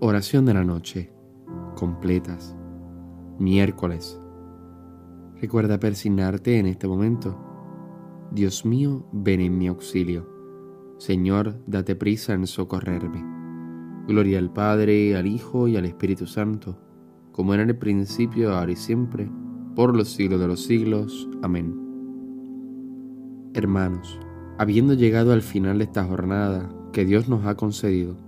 Oración de la noche. Completas. Miércoles. Recuerda persignarte en este momento. Dios mío, ven en mi auxilio. Señor, date prisa en socorrerme. Gloria al Padre, al Hijo y al Espíritu Santo, como era en el principio, ahora y siempre, por los siglos de los siglos. Amén. Hermanos, habiendo llegado al final de esta jornada que Dios nos ha concedido,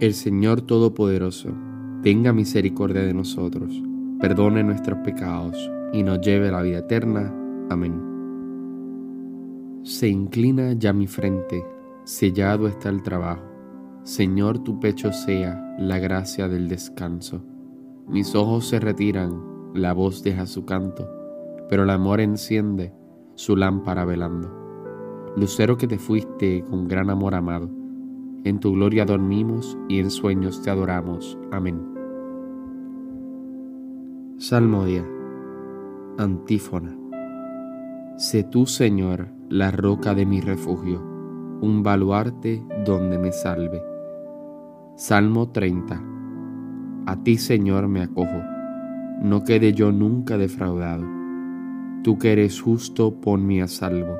El Señor Todopoderoso tenga misericordia de nosotros, perdone nuestros pecados y nos lleve a la vida eterna. Amén. Se inclina ya mi frente, sellado está el trabajo. Señor, tu pecho sea la gracia del descanso. Mis ojos se retiran, la voz deja su canto, pero el amor enciende su lámpara velando. Lucero que te fuiste con gran amor amado en tu gloria dormimos y en sueños te adoramos. Amén. Salmodia. Antífona. Sé tú, Señor, la roca de mi refugio, un baluarte donde me salve. Salmo 30. A ti, Señor, me acojo, no quede yo nunca defraudado. Tú que eres justo, ponme a salvo.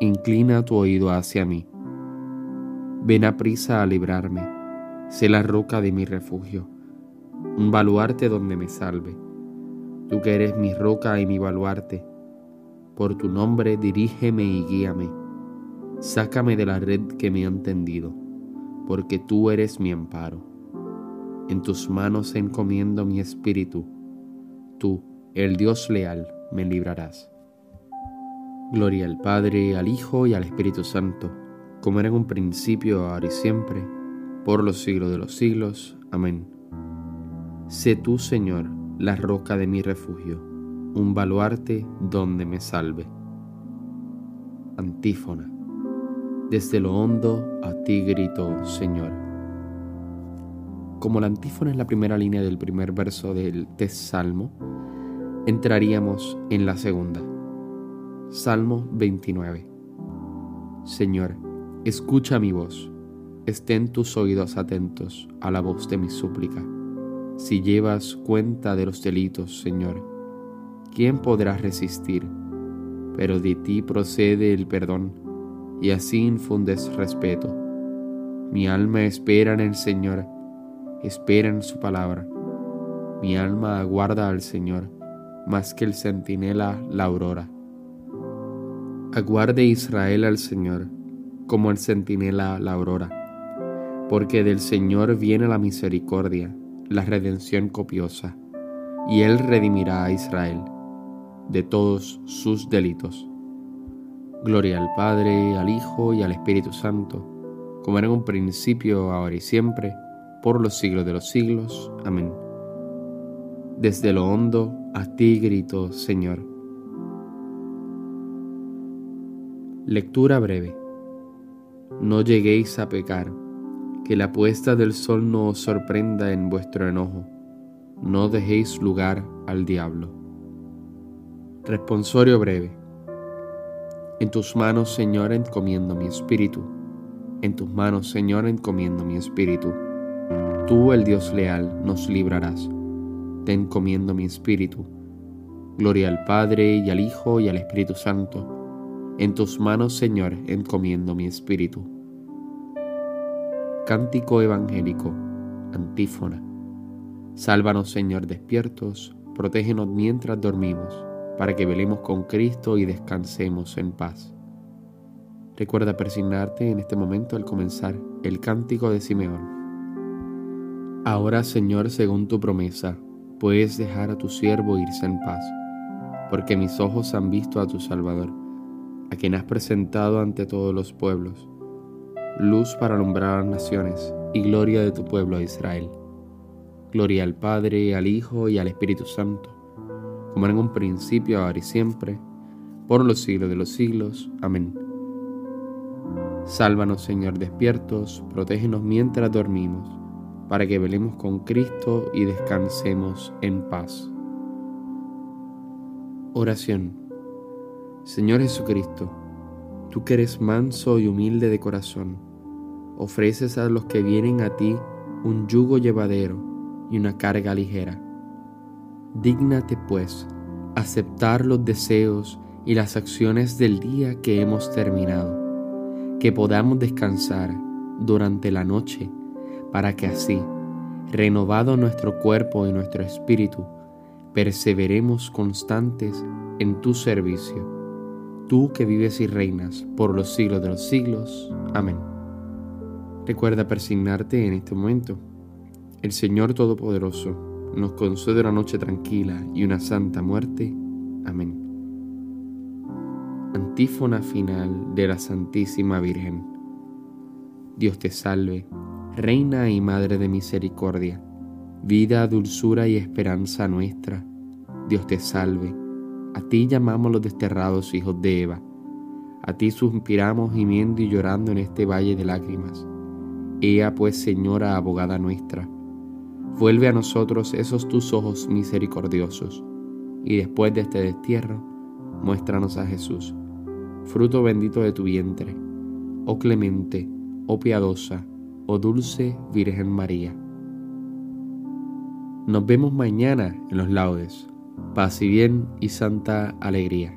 Inclina tu oído hacia mí Ven a prisa a librarme, sé la roca de mi refugio, un baluarte donde me salve. Tú que eres mi roca y mi baluarte, por tu nombre dirígeme y guíame. Sácame de la red que me han tendido, porque tú eres mi amparo. En tus manos encomiendo mi espíritu, tú, el Dios leal, me librarás. Gloria al Padre, al Hijo y al Espíritu Santo como era en un principio, ahora y siempre, por los siglos de los siglos. Amén. Sé tú, Señor, la roca de mi refugio, un baluarte donde me salve. Antífona. Desde lo hondo a ti grito, Señor. Como la antífona es la primera línea del primer verso del Salmo, entraríamos en la segunda. Salmo 29. Señor, Escucha mi voz, estén tus oídos atentos a la voz de mi súplica. Si llevas cuenta de los delitos, Señor, ¿quién podrá resistir? Pero de ti procede el perdón, y así infundes respeto. Mi alma espera en el Señor, espera en su palabra. Mi alma aguarda al Señor, más que el centinela la aurora. Aguarde Israel al Señor como el centinela la aurora, porque del Señor viene la misericordia, la redención copiosa, y Él redimirá a Israel de todos sus delitos. Gloria al Padre, al Hijo y al Espíritu Santo, como era en un principio, ahora y siempre, por los siglos de los siglos. Amén. Desde lo hondo a ti grito, Señor. Lectura breve no lleguéis a pecar, que la puesta del sol no os sorprenda en vuestro enojo, no dejéis lugar al diablo. Responsorio breve. En tus manos, Señor, encomiendo mi espíritu. En tus manos, Señor, encomiendo mi espíritu. Tú, el Dios leal, nos librarás. Te encomiendo mi espíritu. Gloria al Padre y al Hijo y al Espíritu Santo en tus manos, Señor, encomiendo mi espíritu. Cántico evangélico, antífona. Sálvanos, Señor, despiertos, protégenos mientras dormimos, para que velemos con Cristo y descansemos en paz. Recuerda persignarte en este momento al comenzar el cántico de Simeón. Ahora, Señor, según tu promesa, puedes dejar a tu siervo irse en paz, porque mis ojos han visto a tu Salvador a quien has presentado ante todos los pueblos, luz para alumbrar a las naciones y gloria de tu pueblo Israel. Gloria al Padre, al Hijo y al Espíritu Santo, como en un principio, ahora y siempre, por los siglos de los siglos. Amén. Sálvanos, Señor, despiertos, protégenos mientras dormimos, para que velemos con Cristo y descansemos en paz. Oración. Señor Jesucristo, tú que eres manso y humilde de corazón, ofreces a los que vienen a ti un yugo llevadero y una carga ligera. Dígnate, pues, aceptar los deseos y las acciones del día que hemos terminado, que podamos descansar durante la noche, para que así, renovado nuestro cuerpo y nuestro espíritu, perseveremos constantes en tu servicio, tú que vives y reinas por los siglos de los siglos. Amén. Recuerda persignarte en este momento el Señor Todopoderoso nos concede una noche tranquila y una santa muerte. Amén. Antífona final de la Santísima Virgen. Dios te salve, Reina y Madre de Misericordia, vida, dulzura y esperanza nuestra. Dios te salve, a ti llamamos los desterrados hijos de Eva. A ti suspiramos gimiendo y llorando en este valle de lágrimas. Ea pues, Señora, abogada nuestra, Vuelve a nosotros esos tus ojos misericordiosos, y después de este destierro, muéstranos a Jesús, fruto bendito de tu vientre, oh clemente, oh piadosa, oh dulce Virgen María. Nos vemos mañana en los laudes. Paz y bien y santa alegría.